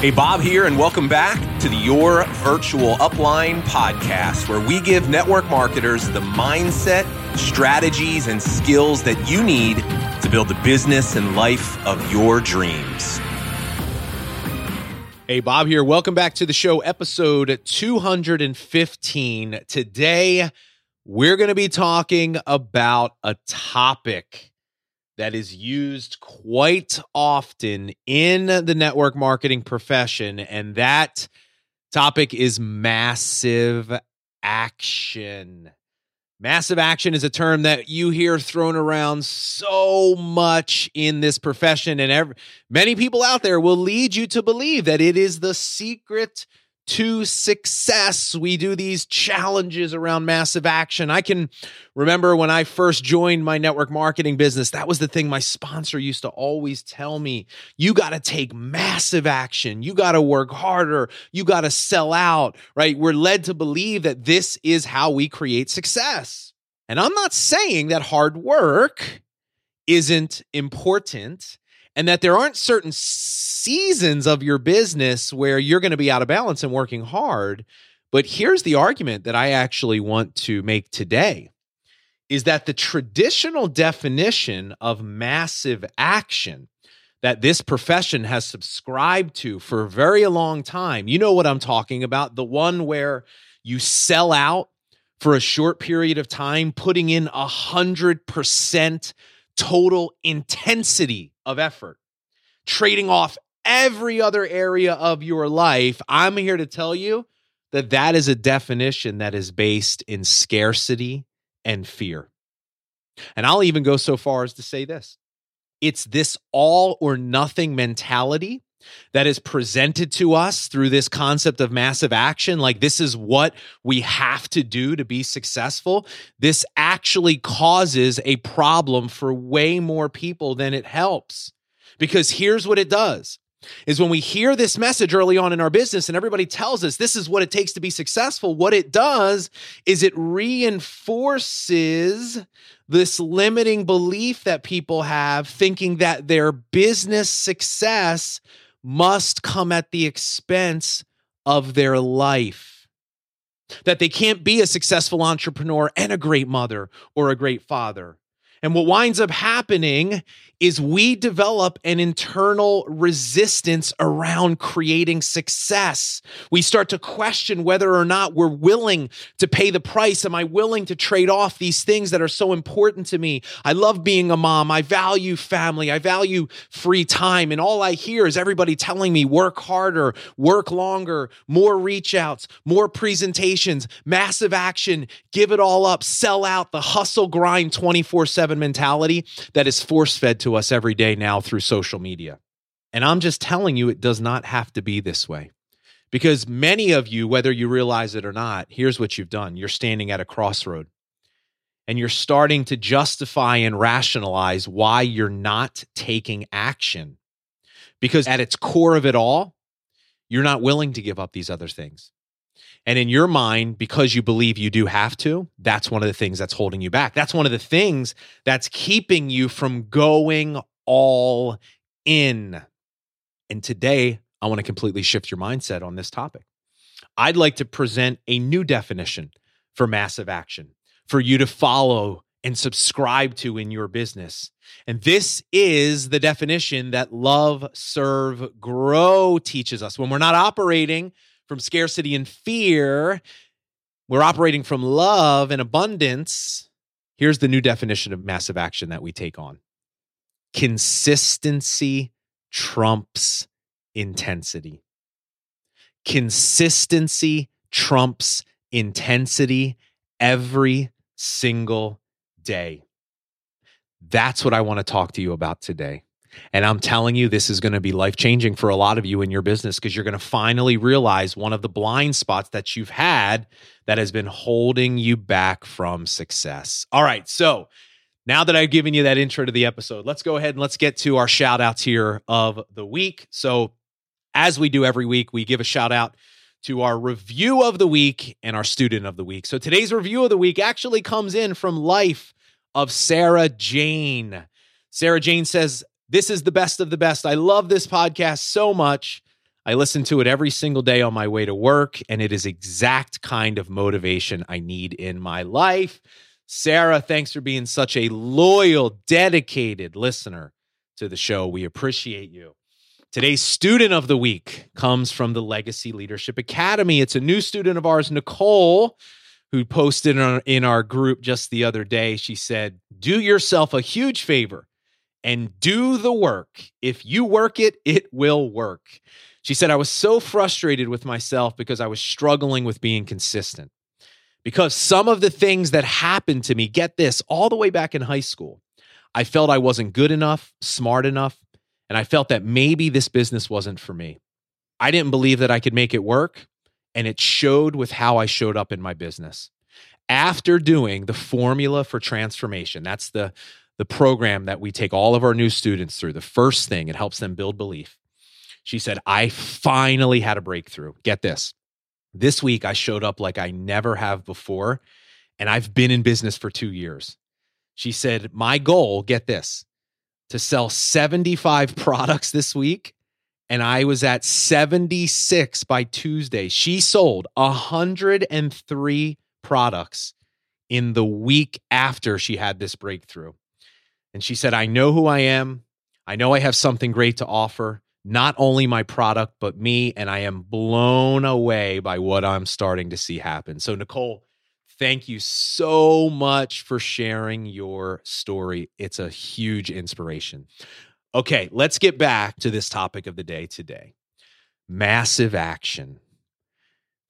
Hey, Bob here, and welcome back to the Your Virtual Upline podcast, where we give network marketers the mindset, strategies, and skills that you need to build the business and life of your dreams. Hey, Bob here. Welcome back to the show, episode 215. Today, we're going to be talking about a topic that is used quite often in the network marketing profession, and that topic is massive action. Massive action is a term that you hear thrown around so much in this profession, and every, many people out there will lead you to believe that it is the secret to success. We do these challenges around massive action. I can remember when I first joined my network marketing business, that was the thing my sponsor used to always tell me. You got to take massive action. You got to work harder. You got to sell out, right? We're led to believe that this is how we create success. And I'm not saying that hard work isn't important and that there aren't certain seasons of your business where you're going to be out of balance and working hard. But here's the argument that I actually want to make today is that the traditional definition of massive action that this profession has subscribed to for a very long time, you know what I'm talking about, the one where you sell out for a short period of time, putting in a hundred percent total intensity of effort, trading off every other area of your life, I'm here to tell you that that is a definition that is based in scarcity and fear. And I'll even go so far as to say this it's this all or nothing mentality that is presented to us through this concept of massive action. Like, this is what we have to do to be successful. This actually causes a problem for way more people than it helps. Because here's what it does is when we hear this message early on in our business and everybody tells us this is what it takes to be successful, what it does is it reinforces this limiting belief that people have, thinking that their business success must come at the expense of their life. That they can't be a successful entrepreneur and a great mother or a great father. And what winds up happening is we develop an internal resistance around creating success. We start to question whether or not we're willing to pay the price. Am I willing to trade off these things that are so important to me? I love being a mom. I value family. I value free time. And all I hear is everybody telling me work harder, work longer, more reach outs, more presentations, massive action, give it all up, sell out, the hustle grind 24 7 mentality that is force fed to us every day now through social media. And I'm just telling you, it does not have to be this way. Because many of you, whether you realize it or not, here's what you've done you're standing at a crossroad and you're starting to justify and rationalize why you're not taking action. Because at its core of it all, you're not willing to give up these other things. And in your mind, because you believe you do have to, that's one of the things that's holding you back. That's one of the things that's keeping you from going all in. And today, I want to completely shift your mindset on this topic. I'd like to present a new definition for massive action for you to follow and subscribe to in your business. And this is the definition that love, serve, grow teaches us. When we're not operating from scarcity and fear. We're operating from love and abundance. Here's the new definition of massive action that we take on consistency trumps intensity. Consistency trumps intensity every single day. That's what I want to talk to you about today. And I'm telling you, this is going to be life changing for a lot of you in your business because you're going to finally realize one of the blind spots that you've had that has been holding you back from success. All right. So now that I've given you that intro to the episode, let's go ahead and let's get to our shout outs here of the week. So, as we do every week, we give a shout out to our review of the week and our student of the week. So, today's review of the week actually comes in from Life of Sarah Jane. Sarah Jane says, this is the best of the best. I love this podcast so much. I listen to it every single day on my way to work, and it is exact kind of motivation I need in my life. Sarah, thanks for being such a loyal, dedicated listener to the show. We appreciate you. Today's student of the week comes from the Legacy Leadership Academy. It's a new student of ours, Nicole, who posted in our, in our group just the other day. She said, Do yourself a huge favor and do the work. If you work it, it will work. She said, I was so frustrated with myself because I was struggling with being consistent. Because some of the things that happened to me, get this, all the way back in high school, I felt I wasn't good enough, smart enough, and I felt that maybe this business wasn't for me. I didn't believe that I could make it work, and it showed with how I showed up in my business. After doing the formula for transformation, that's the the program that we take all of our new students through. The first thing, it helps them build belief. She said, I finally had a breakthrough. Get this. This week, I showed up like I never have before, and I've been in business for two years. She said, My goal, get this, to sell 75 products this week. And I was at 76 by Tuesday. She sold 103 products in the week after she had this breakthrough. And she said, I know who I am. I know I have something great to offer, not only my product, but me. And I am blown away by what I'm starting to see happen. So, Nicole, thank you so much for sharing your story. It's a huge inspiration. Okay, let's get back to this topic of the day today massive action.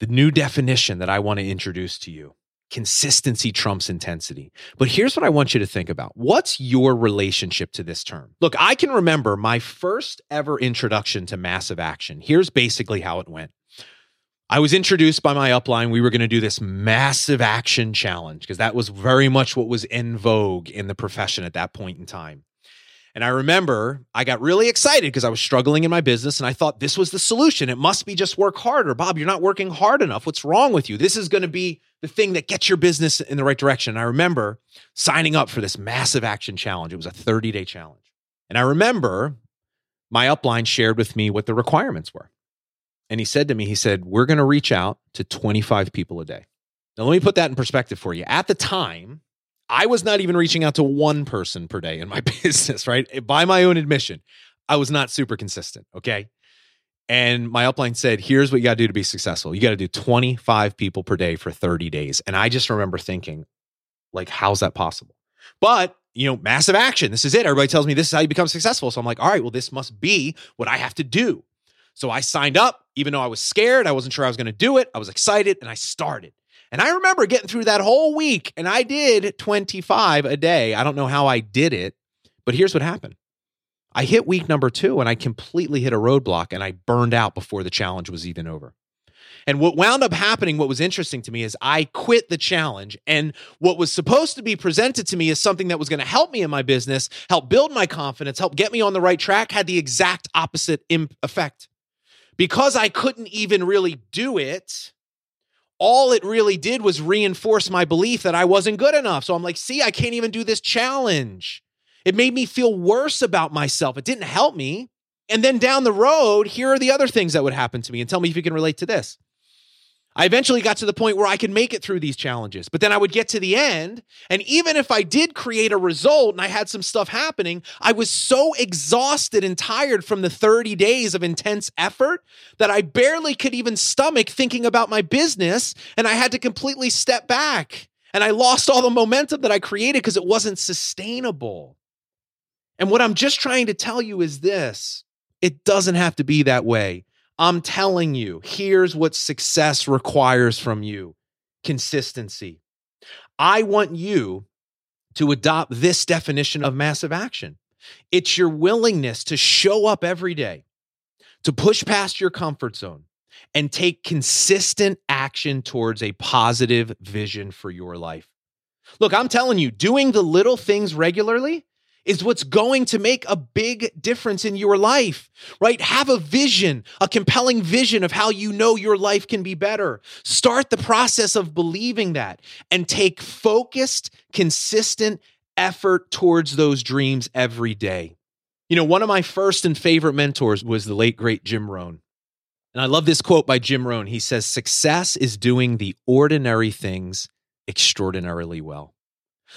The new definition that I want to introduce to you consistency trumps intensity. But here's what I want you to think about. What's your relationship to this term? Look, I can remember my first ever introduction to massive action. Here's basically how it went. I was introduced by my upline. We were going to do this massive action challenge because that was very much what was in vogue in the profession at that point in time. And I remember I got really excited because I was struggling in my business and I thought this was the solution. It must be just work harder. Bob, you're not working hard enough. What's wrong with you? This is going to be the thing that gets your business in the right direction. And I remember signing up for this massive action challenge. It was a 30 day challenge. And I remember my upline shared with me what the requirements were. And he said to me, he said, We're going to reach out to 25 people a day. Now, let me put that in perspective for you. At the time, I was not even reaching out to one person per day in my business, right? Eh, by my own admission, I was not super consistent. Okay. And my upline said, here's what you got to do to be successful. You got to do 25 people per day for 30 days. And I just remember thinking, like, how's that possible? But, you know, massive action. This is it. Everybody tells me this is how you become successful. So I'm like, all right, well, this must be what I have to do. So I signed up, even though I was scared. I wasn't sure I was going to do it. I was excited and I started. And I remember getting through that whole week and I did 25 a day. I don't know how I did it, but here's what happened. I hit week number two and I completely hit a roadblock and I burned out before the challenge was even over. And what wound up happening, what was interesting to me is I quit the challenge. And what was supposed to be presented to me as something that was going to help me in my business, help build my confidence, help get me on the right track, had the exact opposite effect. Because I couldn't even really do it, all it really did was reinforce my belief that I wasn't good enough. So I'm like, see, I can't even do this challenge. It made me feel worse about myself. It didn't help me. And then down the road, here are the other things that would happen to me. And tell me if you can relate to this. I eventually got to the point where I could make it through these challenges. But then I would get to the end. And even if I did create a result and I had some stuff happening, I was so exhausted and tired from the 30 days of intense effort that I barely could even stomach thinking about my business. And I had to completely step back. And I lost all the momentum that I created because it wasn't sustainable. And what I'm just trying to tell you is this it doesn't have to be that way. I'm telling you, here's what success requires from you consistency. I want you to adopt this definition of massive action. It's your willingness to show up every day, to push past your comfort zone, and take consistent action towards a positive vision for your life. Look, I'm telling you, doing the little things regularly is what's going to make a big difference in your life, right? Have a vision, a compelling vision of how you know your life can be better. Start the process of believing that and take focused, consistent effort towards those dreams every day. You know, one of my first and favorite mentors was the late, great Jim Rohn. And I love this quote by Jim Rohn. He says, Success is doing the ordinary things extraordinarily well.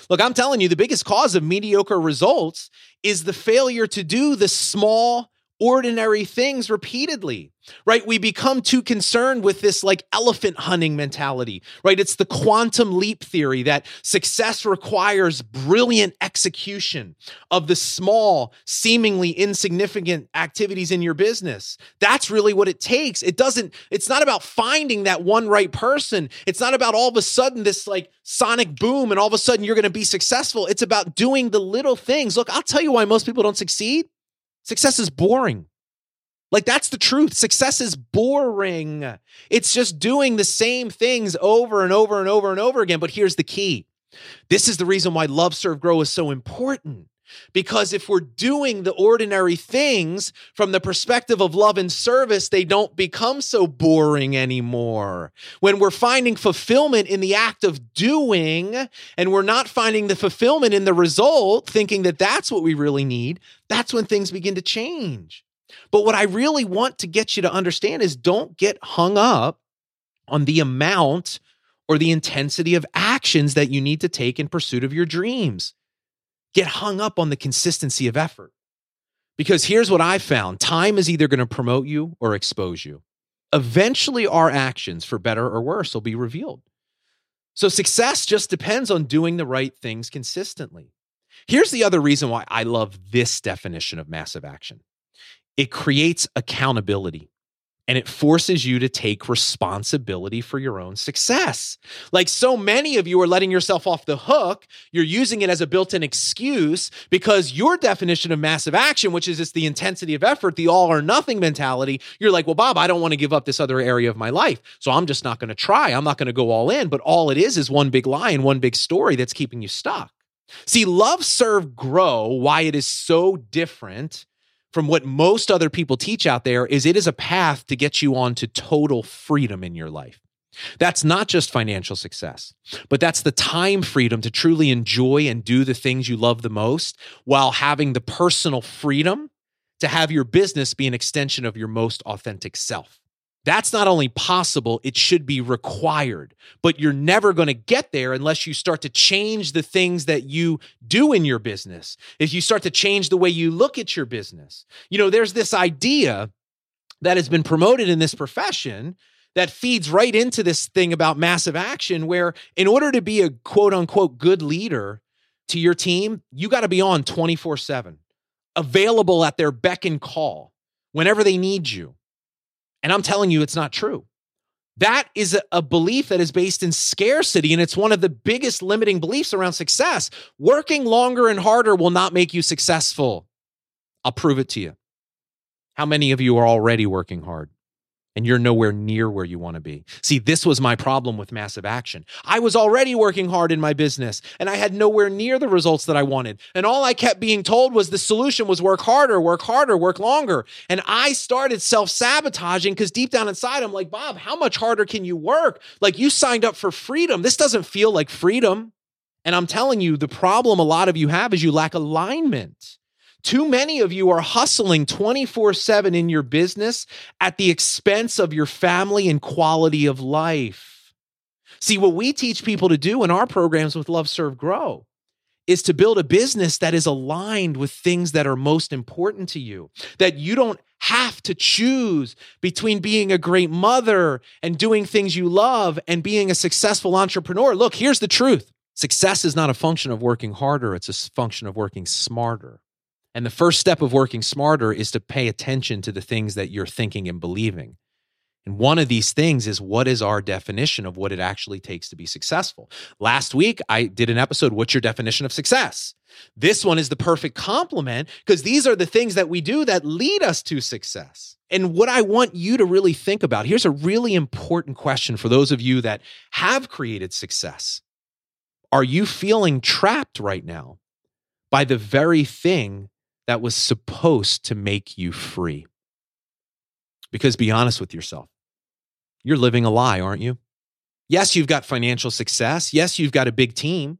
Look, I'm telling you, the biggest cause of mediocre results is the failure to do the small, ordinary things repeatedly, right? We become too concerned with this like elephant hunting mentality, right? It's the quantum leap theory that success requires brilliant execution of the small, seemingly insignificant activities in your business. That's really what it takes. It doesn't, it's not about finding that one right person. It's not about all of a sudden this like sonic boom and all of a sudden you're going to be successful. It's about doing the little things. Look, I'll tell you why most people don't succeed Success is boring. Like, that's the truth. Success is boring. It's just doing the same things over and over and over and over again. But here's the key this is the reason why Love, Serve, Grow is so important. Because if we're doing the ordinary things from the perspective of love and service, they don't become so boring anymore. When we're finding fulfillment in the act of doing and we're not finding the fulfillment in the result, thinking that that's what we really need, that's when things begin to change. But what I really want to get you to understand is don't get hung up on the amount or the intensity of actions that you need to take in pursuit of your dreams. Get hung up on the consistency of effort. Because here's what I found time is either going to promote you or expose you. Eventually, our actions, for better or worse, will be revealed. So, success just depends on doing the right things consistently. Here's the other reason why I love this definition of massive action it creates accountability and it forces you to take responsibility for your own success. Like so many of you are letting yourself off the hook. You're using it as a built in excuse because your definition of massive action, which is just the intensity of effort, the all or nothing mentality, you're like, well, Bob, I don't want to give up this other area of my life. So I'm just not going to try. I'm not going to go all in. But all it is is one big lie and one big story that's keeping you stuck. See, love, serve, grow, why it is so different from what most other people teach out there is it is a path to get you on to total freedom in your life. That's not just financial success, but that's the time freedom to truly enjoy and do the things you love the most while having the personal freedom to have your business be an extension of your most authentic self. That's not only possible, it should be required. But you're never going to get there unless you start to change the things that you do in your business. If you start to change the way you look at your business. You know, there's this idea that has been promoted in this profession that feeds right into this thing about massive action, where in order to be a quote unquote good leader to your team, you got to be on 24 7, available at their beck and call whenever they need you. And I'm telling you, it's not true. That is a, belief that is based in scarcity, and it's one of the biggest limiting beliefs around success. Working longer and harder will not make you successful. I'll prove it to you. How many of you are already working hard? And you're nowhere near where you want to be. See, this was my problem with massive action. I was already working hard in my business and I had nowhere near the results that I wanted. And all I kept being told was the solution was work harder, work harder, work longer. And I started self sabotaging because deep down inside, I'm like, Bob, how much harder can you work? Like, you signed up for freedom. This doesn't feel like freedom. And I'm telling you, the problem a lot of you have is you lack alignment. Too many of you are hustling 24 7 in your business at the expense of your family and quality of life. See, what we teach people to do in our programs with Love, Serve, Grow is to build a business that is aligned with things that are most important to you, that you don't have to choose between being a great mother and doing things you love and being a successful entrepreneur. Look, here's the truth success is not a function of working harder, it's a function of working smarter. And the first step of working smarter is to pay attention to the things that you're thinking and believing. And one of these things is what is our definition of what it actually takes to be successful? Last week, I did an episode, What's Your Definition of Success? This one is the perfect complement because these are the things that we do that lead us to success. And what I want you to really think about here's a really important question for those of you that have created success. Are you feeling trapped right now by the very thing that was supposed to make you free. Because be honest with yourself, you're living a lie, aren't you? Yes, you've got financial success. Yes, you've got a big team,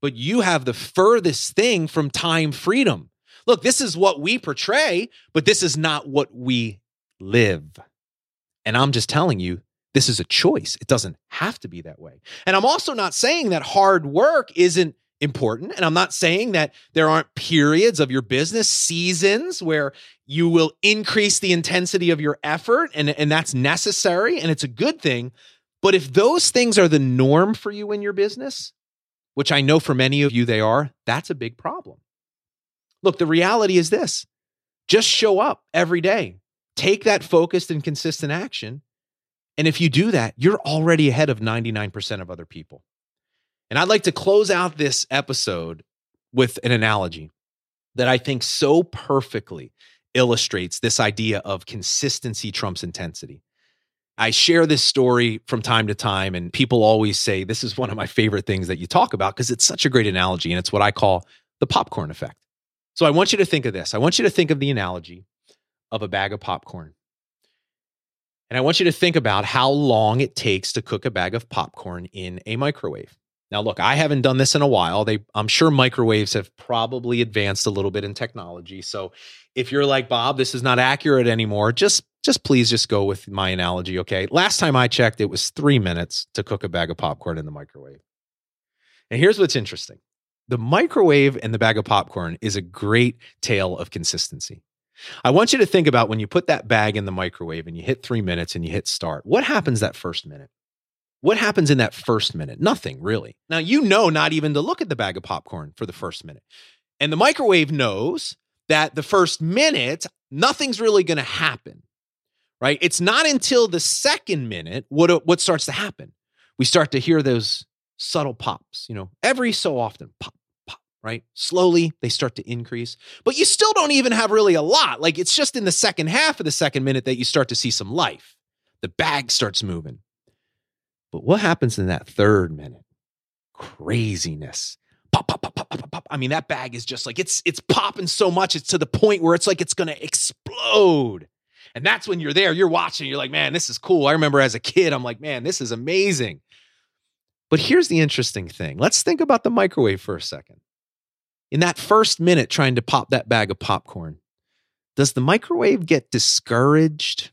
but you have the furthest thing from time freedom. Look, this is what we portray, but this is not what we live. And I'm just telling you, this is a choice. It doesn't have to be that way. And I'm also not saying that hard work isn't important. And I'm not saying that there aren't periods of your business, seasons where you will increase the intensity of your effort, and, and that's necessary and it's a good thing. But if those things are the norm for you in your business, which I know for many of you they are, that's a big problem. Look, the reality is this just show up every day, take that focused and consistent action. And if you do that, you're already ahead of 99% of other people. And I'd like to close out this episode with an analogy that I think so perfectly illustrates this idea of consistency trumps intensity. I share this story from time to time, and people always say this is one of my favorite things that you talk about because it's such a great analogy, and it's what I call the popcorn effect. So I want you to think of this. I want you to think of the analogy of a bag of popcorn. And I want you to think about how long it takes to cook a bag of popcorn in a microwave. Now, look, I haven't done this in a while. They, I'm sure microwaves have probably advanced a little bit in technology. So, if you're like Bob, this is not accurate anymore. Just, just please, just go with my analogy. Okay. Last time I checked, it was three minutes to cook a bag of popcorn in the microwave. And here's what's interesting: the microwave and the bag of popcorn is a great tale of consistency. I want you to think about when you put that bag in the microwave and you hit three minutes and you hit start. What happens that first minute? What happens in that first minute? Nothing really. Now, you know not even to look at the bag of popcorn for the first minute. And the microwave knows that the first minute, nothing's really going to happen, right? It's not until the second minute what, uh, what starts to happen. We start to hear those subtle pops, you know, every so often, pop, pop, right? Slowly they start to increase, but you still don't even have really a lot. Like it's just in the second half of the second minute that you start to see some life. The bag starts moving. But what happens in that third minute? Craziness. Pop, pop, pop, pop, pop, pop. I mean, that bag is just like it's it's popping so much, it's to the point where it's like it's gonna explode. And that's when you're there, you're watching, you're like, man, this is cool. I remember as a kid, I'm like, man, this is amazing. But here's the interesting thing. Let's think about the microwave for a second. In that first minute trying to pop that bag of popcorn, does the microwave get discouraged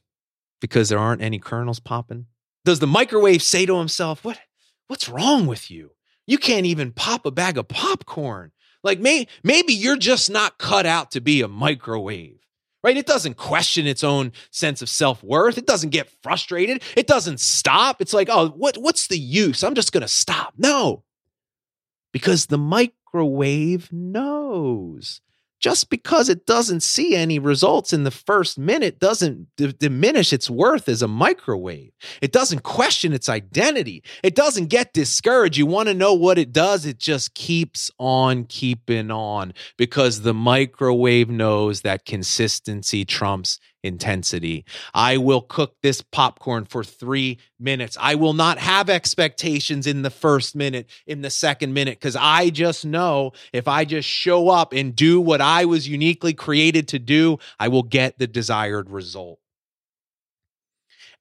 because there aren't any kernels popping? Does the microwave say to himself, "What what's wrong with you? You can't even pop a bag of popcorn." Like may, maybe you're just not cut out to be a microwave. Right? It doesn't question its own sense of self-worth. It doesn't get frustrated. It doesn't stop. It's like, "Oh, what what's the use? I'm just going to stop." No. Because the microwave knows just because it doesn't see any results in the first minute doesn't d- diminish its worth as a microwave. It doesn't question its identity. It doesn't get discouraged. You want to know what it does? It just keeps on keeping on because the microwave knows that consistency trumps intensity. I will cook this popcorn for three minutes. I will not have expectations in the first minute, in the second minute, because I just know if I just show up and do what I was uniquely created to do, I will get the desired result.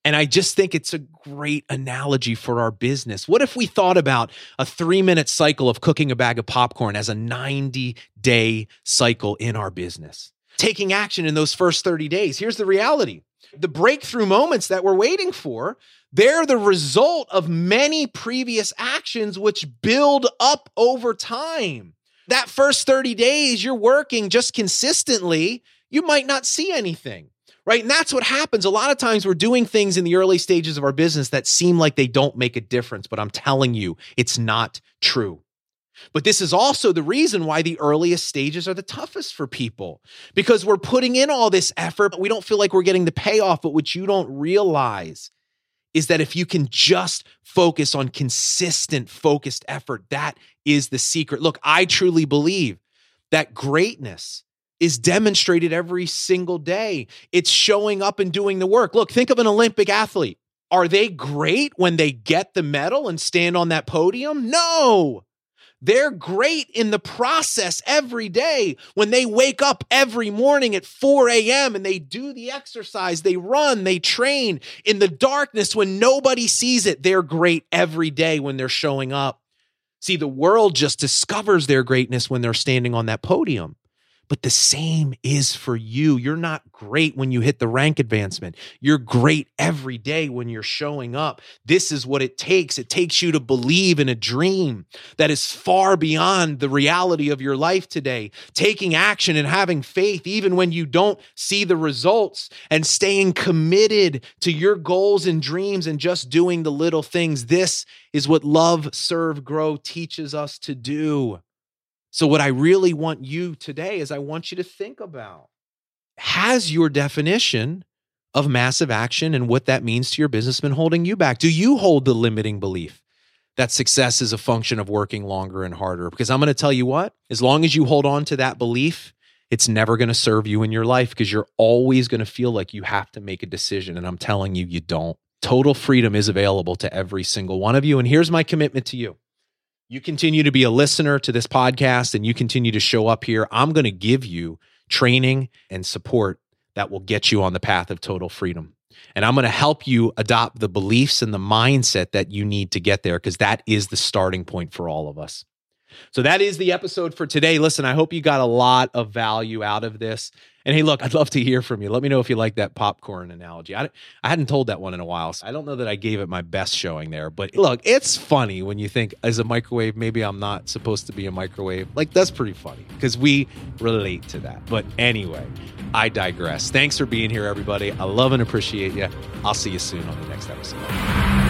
And I just think it's a great analogy for our business. What if we thought about a three minute cycle of cooking a bag of popcorn as a 90 day cycle in our business? Taking action in those first 30 days. Here's the reality the breakthrough moments that we're waiting for, they're the result of many previous actions which build up over time. That first 30 days, you're working just consistently, you might not see anything. Right. And that's what happens. A lot of times we're doing things in the early stages of our business that seem like they don't make a difference, but I'm telling you, it's not true. But this is also the reason why the earliest stages are the toughest for people because we're putting in all this effort, but we don't feel like we're getting the payoff. But what you don't realize is that if you can just focus on consistent, focused effort, that is the secret. Look, I truly believe that greatness is demonstrated every single day. It's showing up and doing the work. Look, think of an Olympic athlete. Are they great when they get the medal and stand on that podium? No. They're great in the process every day when they wake up every morning at 4 a.m. and they do the exercise, they run, they train in the darkness when nobody sees it. They're great every day when they're showing up. See, the world just discovers their greatness when they're standing on that podium. But the same is for you. You're not great when you hit the rank advancement. You're great every day when you're showing up. This is what it takes. It takes you to believe in a dream that is far beyond the reality of your life today. Taking action and having faith, even when you don't see the results, and staying committed to your goals and dreams and just doing the little things. This is what love, serve, grow teaches us to do. So, what I really want you today is I want you to think about has your definition of massive action and what that means to your business been holding you back? Do you hold the limiting belief that success is a function of working longer and harder? Because I'm going to tell you what, as long as you hold on to that belief, it's never going to serve you in your life because you're always going to feel like you have to make a decision. And I'm telling you, you don't. Total freedom is available to every single one of you. And here's my commitment to you you continue to be a listener to this podcast and you continue to show up here, I'm going to give you training and support that will get you on the path of total freedom. And I'm going to help you adopt the beliefs and the mindset that you need to get there because that is the starting point for all of us. So that is the episode for today. Listen, I hope you got a lot of value out of this. And hey, look, I'd love to hear from you. Let me know if you like that popcorn analogy. I, I hadn't told that one in a while. So I don't know that I gave it my best showing there. But look, it's funny when you think, as a microwave, maybe I'm not supposed to be a microwave. Like, that's pretty funny because we relate to that. But anyway, I digress. Thanks for being here, everybody. I love and appreciate you. I'll see you soon on the next episode.